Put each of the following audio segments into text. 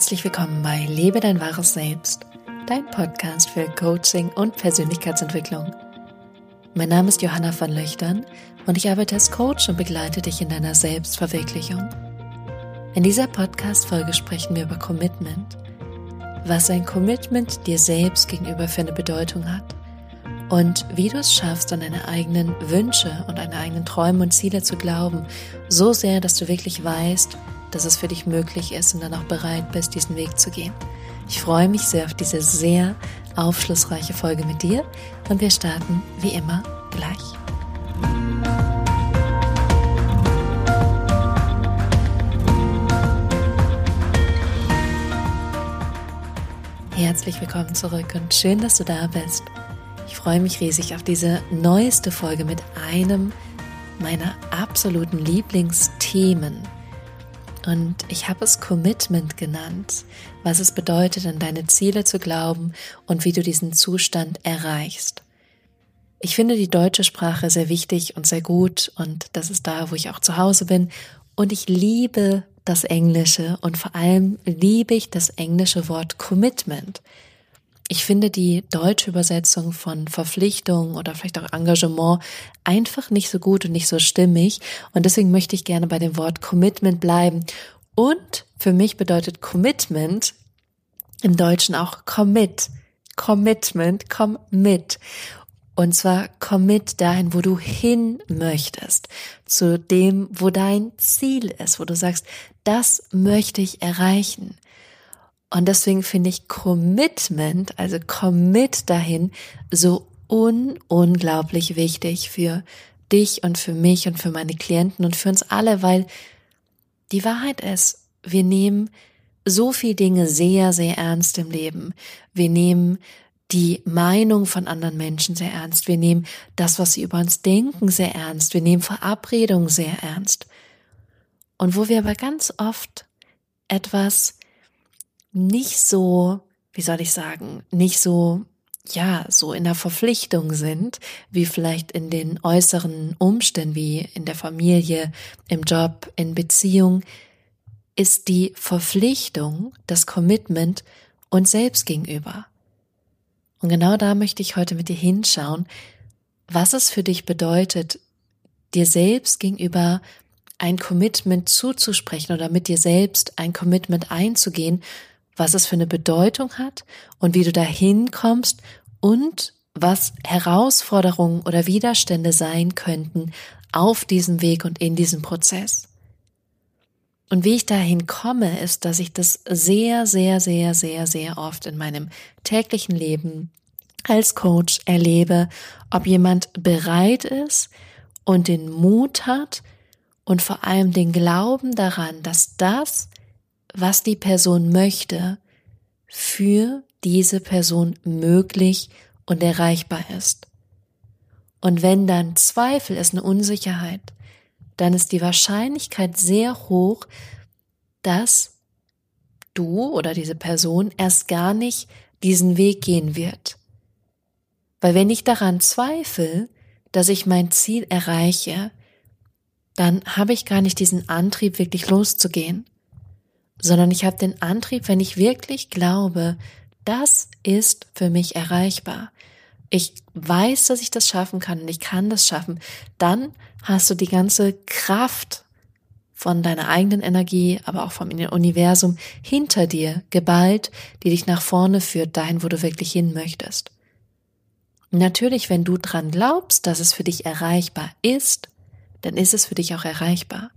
Herzlich willkommen bei Lebe dein wahres Selbst, dein Podcast für Coaching und Persönlichkeitsentwicklung. Mein Name ist Johanna von Löchtern und ich arbeite als Coach und begleite dich in deiner Selbstverwirklichung. In dieser Podcast-Folge sprechen wir über Commitment, was ein Commitment dir selbst gegenüber für eine Bedeutung hat und wie du es schaffst, an deine eigenen Wünsche und deine eigenen Träume und Ziele zu glauben, so sehr, dass du wirklich weißt, dass es für dich möglich ist und dann auch bereit bist, diesen Weg zu gehen. Ich freue mich sehr auf diese sehr aufschlussreiche Folge mit dir und wir starten wie immer gleich. Herzlich willkommen zurück und schön, dass du da bist. Ich freue mich riesig auf diese neueste Folge mit einem meiner absoluten Lieblingsthemen und ich habe es Commitment genannt, was es bedeutet, an deine Ziele zu glauben und wie du diesen Zustand erreichst. Ich finde die deutsche Sprache sehr wichtig und sehr gut und das ist da, wo ich auch zu Hause bin. Und ich liebe das Englische und vor allem liebe ich das englische Wort Commitment. Ich finde die deutsche Übersetzung von Verpflichtung oder vielleicht auch Engagement einfach nicht so gut und nicht so stimmig. Und deswegen möchte ich gerne bei dem Wort Commitment bleiben. Und für mich bedeutet Commitment im Deutschen auch Commit. Commitment, komm mit. Und zwar commit dahin, wo du hin möchtest, zu dem, wo dein Ziel ist, wo du sagst, das möchte ich erreichen. Und deswegen finde ich Commitment, also Commit dahin, so un unglaublich wichtig für dich und für mich und für meine Klienten und für uns alle, weil die Wahrheit ist, wir nehmen so viel Dinge sehr, sehr ernst im Leben. Wir nehmen die Meinung von anderen Menschen sehr ernst. Wir nehmen das, was sie über uns denken, sehr ernst. Wir nehmen Verabredungen sehr ernst. Und wo wir aber ganz oft etwas nicht so, wie soll ich sagen, nicht so ja, so in der Verpflichtung sind, wie vielleicht in den äußeren Umständen, wie in der Familie, im Job, in Beziehung, ist die Verpflichtung, das Commitment uns selbst gegenüber. Und genau da möchte ich heute mit dir hinschauen, was es für dich bedeutet, dir selbst gegenüber ein Commitment zuzusprechen oder mit dir selbst ein Commitment einzugehen was es für eine Bedeutung hat und wie du dahin kommst und was Herausforderungen oder Widerstände sein könnten auf diesem Weg und in diesem Prozess. Und wie ich dahin komme, ist, dass ich das sehr, sehr, sehr, sehr, sehr oft in meinem täglichen Leben als Coach erlebe, ob jemand bereit ist und den Mut hat und vor allem den Glauben daran, dass das, was die Person möchte, für diese Person möglich und erreichbar ist. Und wenn dann Zweifel ist, eine Unsicherheit, dann ist die Wahrscheinlichkeit sehr hoch, dass du oder diese Person erst gar nicht diesen Weg gehen wird. Weil wenn ich daran zweifle, dass ich mein Ziel erreiche, dann habe ich gar nicht diesen Antrieb, wirklich loszugehen sondern ich habe den Antrieb, wenn ich wirklich glaube, das ist für mich erreichbar. Ich weiß, dass ich das schaffen kann und ich kann das schaffen. Dann hast du die ganze Kraft von deiner eigenen Energie, aber auch vom Universum hinter dir geballt, die dich nach vorne führt, dahin, wo du wirklich hin möchtest. Natürlich, wenn du dran glaubst, dass es für dich erreichbar ist, dann ist es für dich auch erreichbar.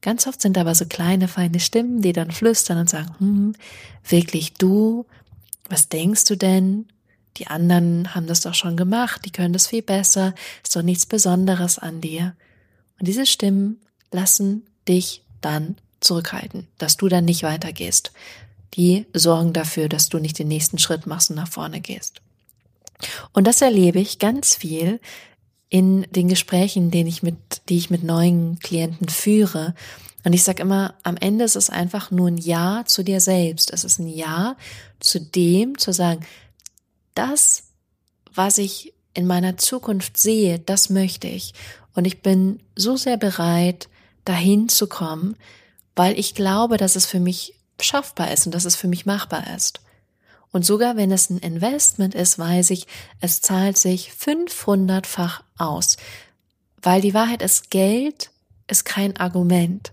Ganz oft sind aber so kleine, feine Stimmen, die dann flüstern und sagen, hm, wirklich du? Was denkst du denn? Die anderen haben das doch schon gemacht, die können das viel besser, ist doch nichts Besonderes an dir. Und diese Stimmen lassen dich dann zurückhalten, dass du dann nicht weitergehst. Die sorgen dafür, dass du nicht den nächsten Schritt machst und nach vorne gehst. Und das erlebe ich ganz viel, in den Gesprächen, den ich mit, die ich mit neuen Klienten führe. Und ich sage immer, am Ende ist es einfach nur ein Ja zu dir selbst. Es ist ein Ja zu dem, zu sagen, das, was ich in meiner Zukunft sehe, das möchte ich. Und ich bin so sehr bereit, dahin zu kommen, weil ich glaube, dass es für mich schaffbar ist und dass es für mich machbar ist. Und sogar wenn es ein Investment ist, weiß ich, es zahlt sich 500-fach aus. Weil die Wahrheit ist, Geld ist kein Argument.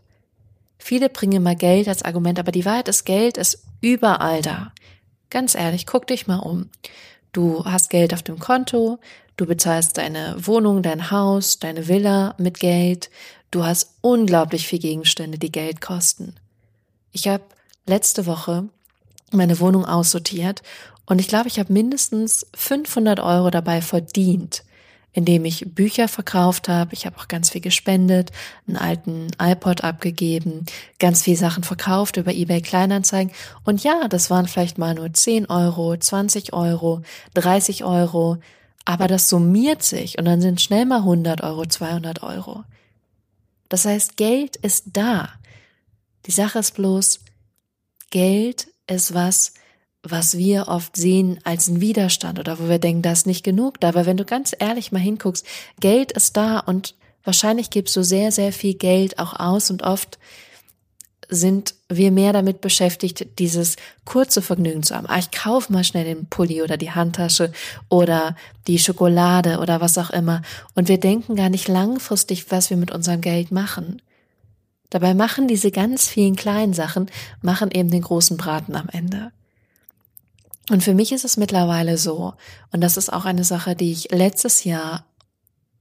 Viele bringen immer Geld als Argument, aber die Wahrheit ist, Geld ist überall da. Ganz ehrlich, guck dich mal um. Du hast Geld auf dem Konto, du bezahlst deine Wohnung, dein Haus, deine Villa mit Geld, du hast unglaublich viel Gegenstände, die Geld kosten. Ich habe letzte Woche meine Wohnung aussortiert und ich glaube, ich habe mindestens 500 Euro dabei verdient, indem ich Bücher verkauft habe. Ich habe auch ganz viel gespendet, einen alten iPod abgegeben, ganz viel Sachen verkauft über eBay Kleinanzeigen. Und ja, das waren vielleicht mal nur 10 Euro, 20 Euro, 30 Euro, aber das summiert sich und dann sind schnell mal 100 Euro, 200 Euro. Das heißt, Geld ist da. Die Sache ist bloß, Geld ist was, was wir oft sehen als ein Widerstand oder wo wir denken, da ist nicht genug da. Aber wenn du ganz ehrlich mal hinguckst, Geld ist da und wahrscheinlich gibst du sehr, sehr viel Geld auch aus und oft sind wir mehr damit beschäftigt, dieses kurze Vergnügen zu haben. Ah, ich kaufe mal schnell den Pulli oder die Handtasche oder die Schokolade oder was auch immer. Und wir denken gar nicht langfristig, was wir mit unserem Geld machen. Dabei machen diese ganz vielen kleinen Sachen, machen eben den großen Braten am Ende. Und für mich ist es mittlerweile so, und das ist auch eine Sache, die ich letztes Jahr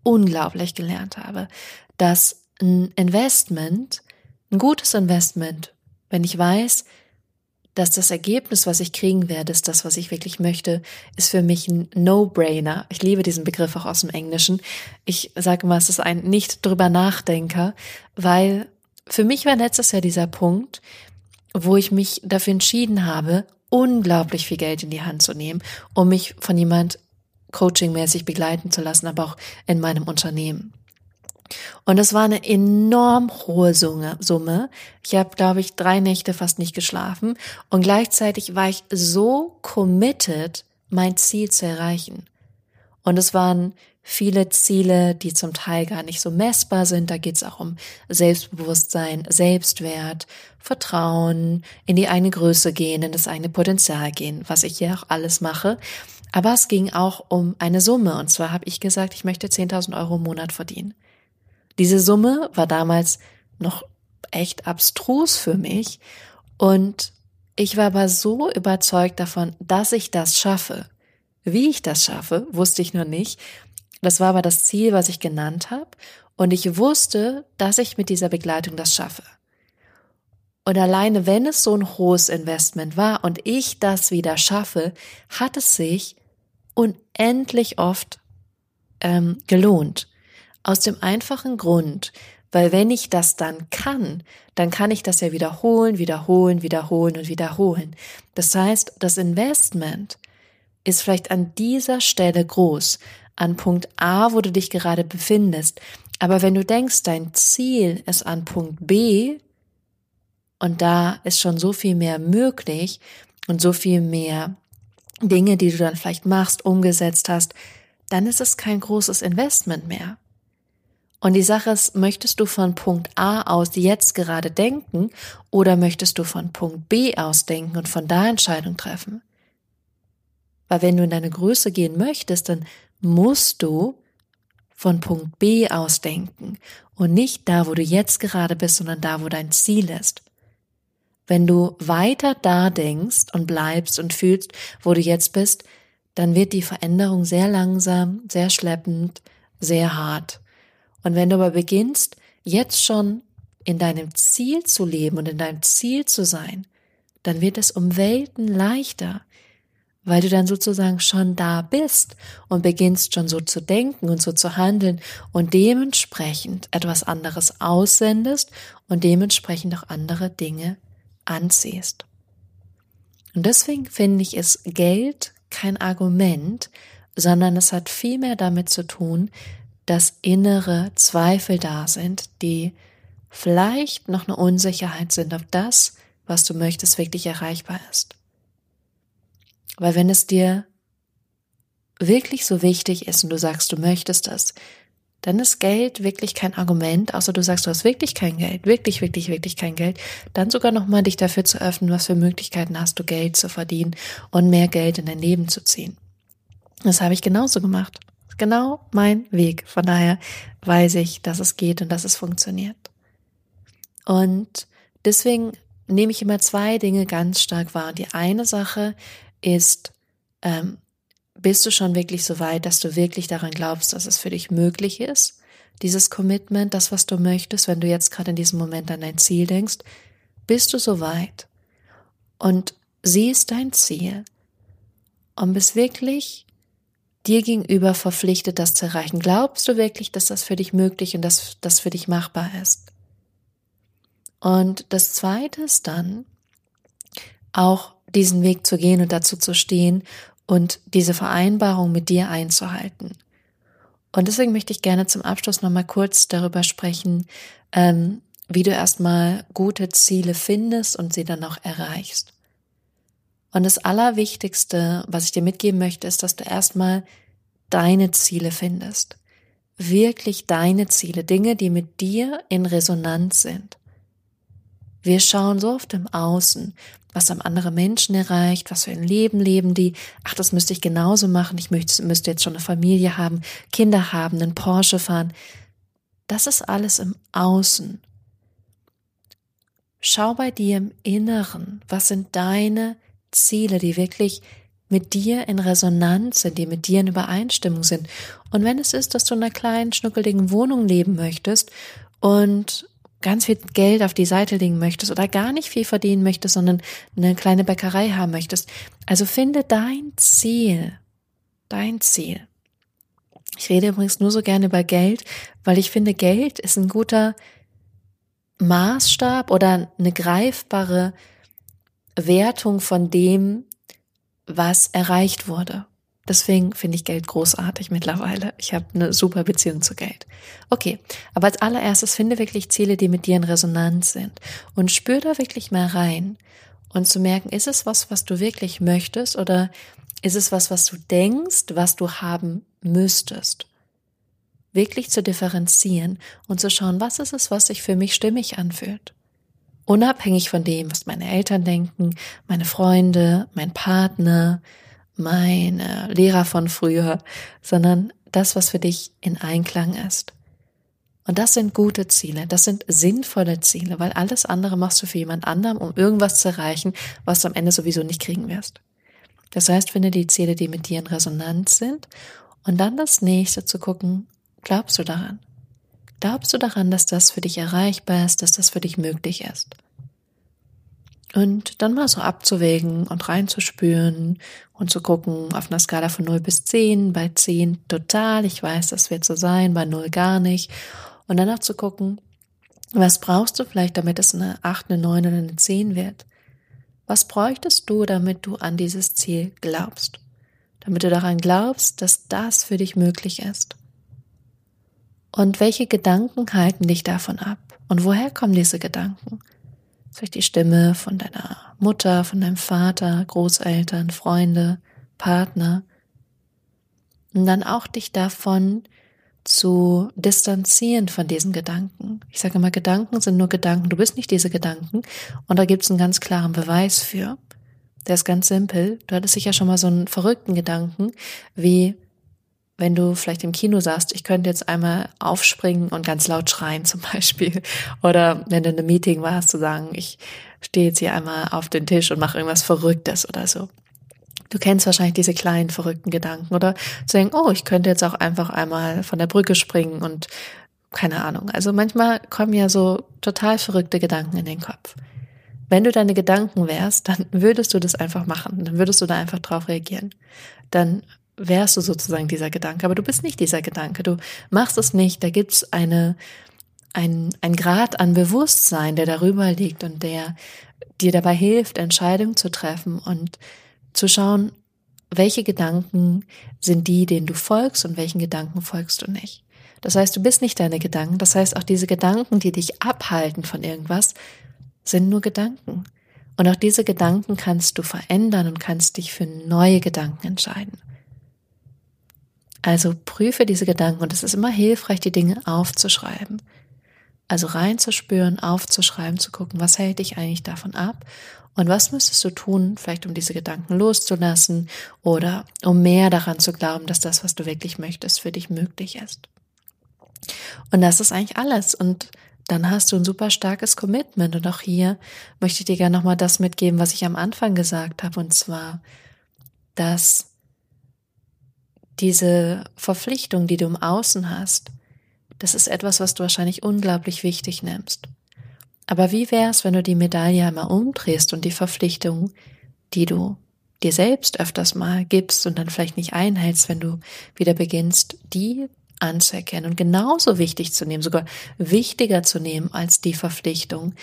unglaublich gelernt habe, dass ein Investment, ein gutes Investment, wenn ich weiß, dass das Ergebnis, was ich kriegen werde, ist das, was ich wirklich möchte, ist für mich ein No-Brainer. Ich liebe diesen Begriff auch aus dem Englischen. Ich sage mal, es ist ein nicht drüber nachdenker, weil für mich war letztes Jahr dieser Punkt, wo ich mich dafür entschieden habe, unglaublich viel Geld in die Hand zu nehmen, um mich von jemand coachingmäßig begleiten zu lassen, aber auch in meinem Unternehmen. Und das war eine enorm hohe Summe. Ich habe, glaube ich, drei Nächte fast nicht geschlafen und gleichzeitig war ich so committed, mein Ziel zu erreichen. Und es waren viele Ziele, die zum Teil gar nicht so messbar sind. Da geht es auch um Selbstbewusstsein, Selbstwert, Vertrauen, in die eigene Größe gehen, in das eigene Potenzial gehen, was ich hier auch alles mache. Aber es ging auch um eine Summe. Und zwar habe ich gesagt, ich möchte 10.000 Euro im Monat verdienen. Diese Summe war damals noch echt abstrus für mich. Und ich war aber so überzeugt davon, dass ich das schaffe. Wie ich das schaffe, wusste ich noch nicht. Das war aber das Ziel, was ich genannt habe. Und ich wusste, dass ich mit dieser Begleitung das schaffe. Und alleine, wenn es so ein hohes Investment war und ich das wieder schaffe, hat es sich unendlich oft ähm, gelohnt. Aus dem einfachen Grund, weil wenn ich das dann kann, dann kann ich das ja wiederholen, wiederholen, wiederholen und wiederholen. Das heißt, das Investment ist vielleicht an dieser Stelle groß, an Punkt A, wo du dich gerade befindest. Aber wenn du denkst, dein Ziel ist an Punkt B und da ist schon so viel mehr möglich und so viel mehr Dinge, die du dann vielleicht machst, umgesetzt hast, dann ist es kein großes Investment mehr. Und die Sache ist, möchtest du von Punkt A aus jetzt gerade denken oder möchtest du von Punkt B aus denken und von da Entscheidung treffen? Weil wenn du in deine Größe gehen möchtest, dann musst du von Punkt B aus denken und nicht da, wo du jetzt gerade bist, sondern da, wo dein Ziel ist. Wenn du weiter da denkst und bleibst und fühlst, wo du jetzt bist, dann wird die Veränderung sehr langsam, sehr schleppend, sehr hart. Und wenn du aber beginnst, jetzt schon in deinem Ziel zu leben und in deinem Ziel zu sein, dann wird es um Welten leichter, weil du dann sozusagen schon da bist und beginnst schon so zu denken und so zu handeln und dementsprechend etwas anderes aussendest und dementsprechend auch andere Dinge anziehst. Und deswegen finde ich es Geld kein Argument, sondern es hat viel mehr damit zu tun, dass innere Zweifel da sind, die vielleicht noch eine Unsicherheit sind, ob das, was du möchtest, wirklich erreichbar ist. Weil wenn es dir wirklich so wichtig ist und du sagst, du möchtest das, dann ist Geld wirklich kein Argument, außer du sagst, du hast wirklich kein Geld, wirklich, wirklich, wirklich kein Geld, dann sogar nochmal dich dafür zu öffnen, was für Möglichkeiten hast du, Geld zu verdienen und mehr Geld in dein Leben zu ziehen. Das habe ich genauso gemacht. Genau mein Weg. Von daher weiß ich, dass es geht und dass es funktioniert. Und deswegen nehme ich immer zwei Dinge ganz stark wahr. Die eine Sache ist, ähm, bist du schon wirklich so weit, dass du wirklich daran glaubst, dass es für dich möglich ist? Dieses Commitment, das, was du möchtest, wenn du jetzt gerade in diesem Moment an dein Ziel denkst, bist du so weit? Und siehst dein Ziel und bist wirklich dir gegenüber verpflichtet, das zu erreichen. Glaubst du wirklich, dass das für dich möglich und dass das für dich machbar ist? Und das Zweite ist dann, auch diesen Weg zu gehen und dazu zu stehen und diese Vereinbarung mit dir einzuhalten. Und deswegen möchte ich gerne zum Abschluss nochmal kurz darüber sprechen, ähm, wie du erstmal gute Ziele findest und sie dann auch erreichst. Und das Allerwichtigste, was ich dir mitgeben möchte, ist, dass du erstmal deine Ziele findest. Wirklich deine Ziele, Dinge, die mit dir in Resonanz sind. Wir schauen so oft im Außen, was haben andere Menschen erreicht, was für ein Leben leben die. Ach, das müsste ich genauso machen. Ich müsste jetzt schon eine Familie haben, Kinder haben, einen Porsche fahren. Das ist alles im Außen. Schau bei dir im Inneren. Was sind deine Ziele, die wirklich mit dir in Resonanz sind, die mit dir in Übereinstimmung sind. Und wenn es ist, dass du in einer kleinen, schnuckeligen Wohnung leben möchtest und ganz viel Geld auf die Seite legen möchtest oder gar nicht viel verdienen möchtest, sondern eine kleine Bäckerei haben möchtest. Also finde dein Ziel. Dein Ziel. Ich rede übrigens nur so gerne über Geld, weil ich finde, Geld ist ein guter Maßstab oder eine greifbare Wertung von dem, was erreicht wurde. Deswegen finde ich Geld großartig mittlerweile. Ich habe eine super Beziehung zu Geld. Okay, aber als allererstes finde wirklich Ziele, die mit dir in Resonanz sind und spür da wirklich mal rein und zu merken, ist es was, was du wirklich möchtest oder ist es was, was du denkst, was du haben müsstest? Wirklich zu differenzieren und zu schauen, was ist es, was sich für mich stimmig anfühlt. Unabhängig von dem, was meine Eltern denken, meine Freunde, mein Partner, meine Lehrer von früher, sondern das, was für dich in Einklang ist. Und das sind gute Ziele, das sind sinnvolle Ziele, weil alles andere machst du für jemand anderem, um irgendwas zu erreichen, was du am Ende sowieso nicht kriegen wirst. Das heißt, finde die Ziele, die mit dir in Resonanz sind und dann das nächste zu gucken, glaubst du daran? Glaubst du daran, dass das für dich erreichbar ist, dass das für dich möglich ist? Und dann mal so abzuwägen und reinzuspüren und zu gucken auf einer Skala von 0 bis 10, bei 10 total, ich weiß, das wird so sein, bei 0 gar nicht. Und dann auch zu gucken, was brauchst du vielleicht, damit es eine 8, eine 9 oder eine 10 wird? Was bräuchtest du, damit du an dieses Ziel glaubst? Damit du daran glaubst, dass das für dich möglich ist? Und welche Gedanken halten dich davon ab? Und woher kommen diese Gedanken? Vielleicht die Stimme von deiner Mutter, von deinem Vater, Großeltern, Freunde, Partner. Und dann auch dich davon zu distanzieren von diesen Gedanken. Ich sage immer, Gedanken sind nur Gedanken. Du bist nicht diese Gedanken. Und da gibt es einen ganz klaren Beweis für. Der ist ganz simpel. Du hattest sicher schon mal so einen verrückten Gedanken, wie wenn du vielleicht im Kino sagst, ich könnte jetzt einmal aufspringen und ganz laut schreien zum Beispiel. Oder wenn du in einem Meeting warst, zu sagen, ich stehe jetzt hier einmal auf den Tisch und mache irgendwas Verrücktes oder so. Du kennst wahrscheinlich diese kleinen verrückten Gedanken oder zu denken, oh, ich könnte jetzt auch einfach einmal von der Brücke springen und keine Ahnung. Also manchmal kommen ja so total verrückte Gedanken in den Kopf. Wenn du deine Gedanken wärst, dann würdest du das einfach machen. Dann würdest du da einfach drauf reagieren. Dann wärst du sozusagen dieser Gedanke, aber du bist nicht dieser Gedanke. Du machst es nicht. Da gibt's eine ein, ein Grad an Bewusstsein, der darüber liegt und der dir dabei hilft, Entscheidungen zu treffen und zu schauen, welche Gedanken sind die, denen du folgst und welchen Gedanken folgst du nicht. Das heißt, du bist nicht deine Gedanken. Das heißt, auch diese Gedanken, die dich abhalten von irgendwas, sind nur Gedanken. Und auch diese Gedanken kannst du verändern und kannst dich für neue Gedanken entscheiden. Also prüfe diese Gedanken und es ist immer hilfreich, die Dinge aufzuschreiben. Also reinzuspüren, aufzuschreiben, zu gucken, was hält dich eigentlich davon ab und was müsstest du tun, vielleicht um diese Gedanken loszulassen oder um mehr daran zu glauben, dass das, was du wirklich möchtest, für dich möglich ist. Und das ist eigentlich alles. Und dann hast du ein super starkes Commitment. Und auch hier möchte ich dir gerne nochmal das mitgeben, was ich am Anfang gesagt habe. Und zwar, dass diese Verpflichtung, die du im Außen hast, das ist etwas, was du wahrscheinlich unglaublich wichtig nimmst. Aber wie wär's, wenn du die Medaille einmal umdrehst und die Verpflichtung, die du dir selbst öfters mal gibst und dann vielleicht nicht einhältst, wenn du wieder beginnst, die anzuerkennen und genauso wichtig zu nehmen, sogar wichtiger zu nehmen als die Verpflichtung,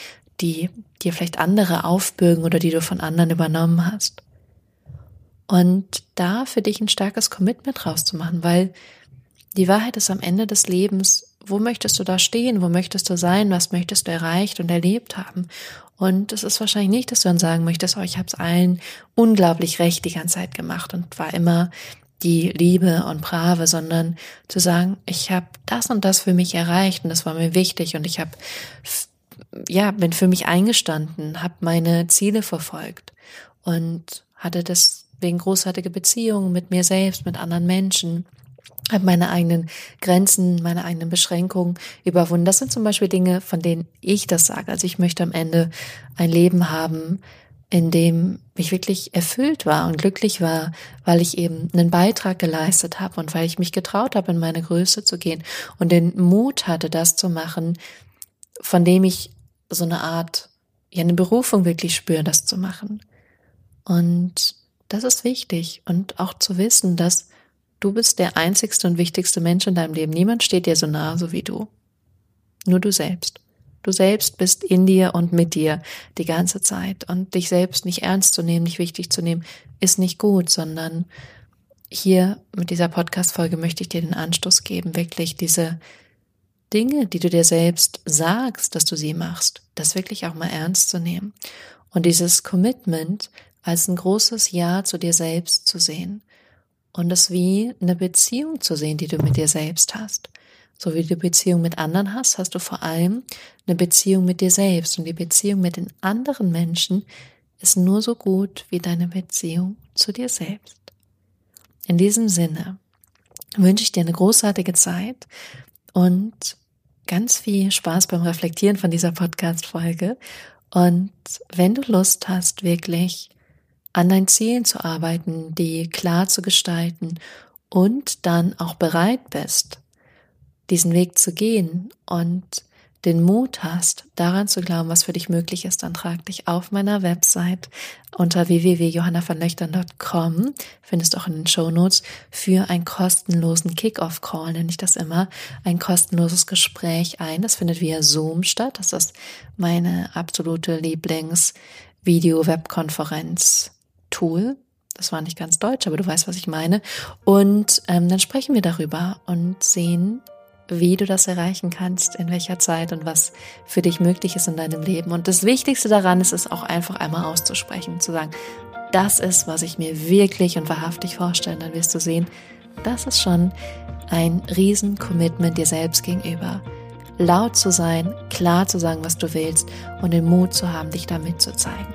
die dir vielleicht andere aufbürgen oder die du von anderen übernommen hast. Und da für dich ein starkes Commitment rauszumachen, weil die Wahrheit ist am Ende des Lebens, wo möchtest du da stehen, wo möchtest du sein, was möchtest du erreicht und erlebt haben. Und es ist wahrscheinlich nicht, dass du dann sagen möchtest, oh, ich habe es allen unglaublich recht die ganze Zeit gemacht und war immer die Liebe und Brave, sondern zu sagen, ich habe das und das für mich erreicht und das war mir wichtig und ich habe ja bin für mich eingestanden, habe meine Ziele verfolgt und hatte deswegen großartige Beziehungen mit mir selbst, mit anderen Menschen habe meine eigenen Grenzen, meine eigenen Beschränkungen überwunden. Das sind zum Beispiel Dinge, von denen ich das sage. Also ich möchte am Ende ein Leben haben, in dem ich wirklich erfüllt war und glücklich war, weil ich eben einen Beitrag geleistet habe und weil ich mich getraut habe, in meine Größe zu gehen und den Mut hatte, das zu machen, von dem ich so eine Art, ja, eine Berufung wirklich spüre, das zu machen. Und das ist wichtig und auch zu wissen, dass du bist der einzigste und wichtigste Mensch in deinem Leben. Niemand steht dir so nah, so wie du. Nur du selbst. Du selbst bist in dir und mit dir die ganze Zeit. Und dich selbst nicht ernst zu nehmen, nicht wichtig zu nehmen, ist nicht gut, sondern hier mit dieser Podcast-Folge möchte ich dir den Anstoß geben, wirklich diese Dinge, die du dir selbst sagst, dass du sie machst, das wirklich auch mal ernst zu nehmen. Und dieses Commitment als ein großes Ja zu dir selbst zu sehen. Und es wie eine Beziehung zu sehen, die du mit dir selbst hast. So wie du Beziehung mit anderen hast, hast du vor allem eine Beziehung mit dir selbst. Und die Beziehung mit den anderen Menschen ist nur so gut wie deine Beziehung zu dir selbst. In diesem Sinne wünsche ich dir eine großartige Zeit und ganz viel Spaß beim Reflektieren von dieser Podcast-Folge. Und wenn du Lust hast, wirklich an deinen Zielen zu arbeiten, die klar zu gestalten und dann auch bereit bist, diesen Weg zu gehen und den Mut hast, daran zu glauben, was für dich möglich ist, dann trag dich auf meiner Website unter www.johannavanlöchtern.com, findest auch in den Show Notes, für einen kostenlosen Kick-Off-Call, nenne ich das immer, ein kostenloses Gespräch ein. Das findet via Zoom statt. Das ist meine absolute Lieblings-Video-Webkonferenz-Tool. Das war nicht ganz deutsch, aber du weißt, was ich meine. Und ähm, dann sprechen wir darüber und sehen, wie du das erreichen kannst, in welcher Zeit und was für dich möglich ist in deinem Leben. Und das Wichtigste daran ist es auch einfach einmal auszusprechen, zu sagen, das ist, was ich mir wirklich und wahrhaftig vorstelle. Dann wirst du sehen, das ist schon ein Riesen-Commitment dir selbst gegenüber. Laut zu sein, klar zu sagen, was du willst und den Mut zu haben, dich damit zu zeigen.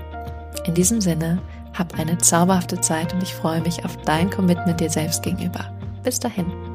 In diesem Sinne, hab eine zauberhafte Zeit und ich freue mich auf dein Commitment dir selbst gegenüber. Bis dahin.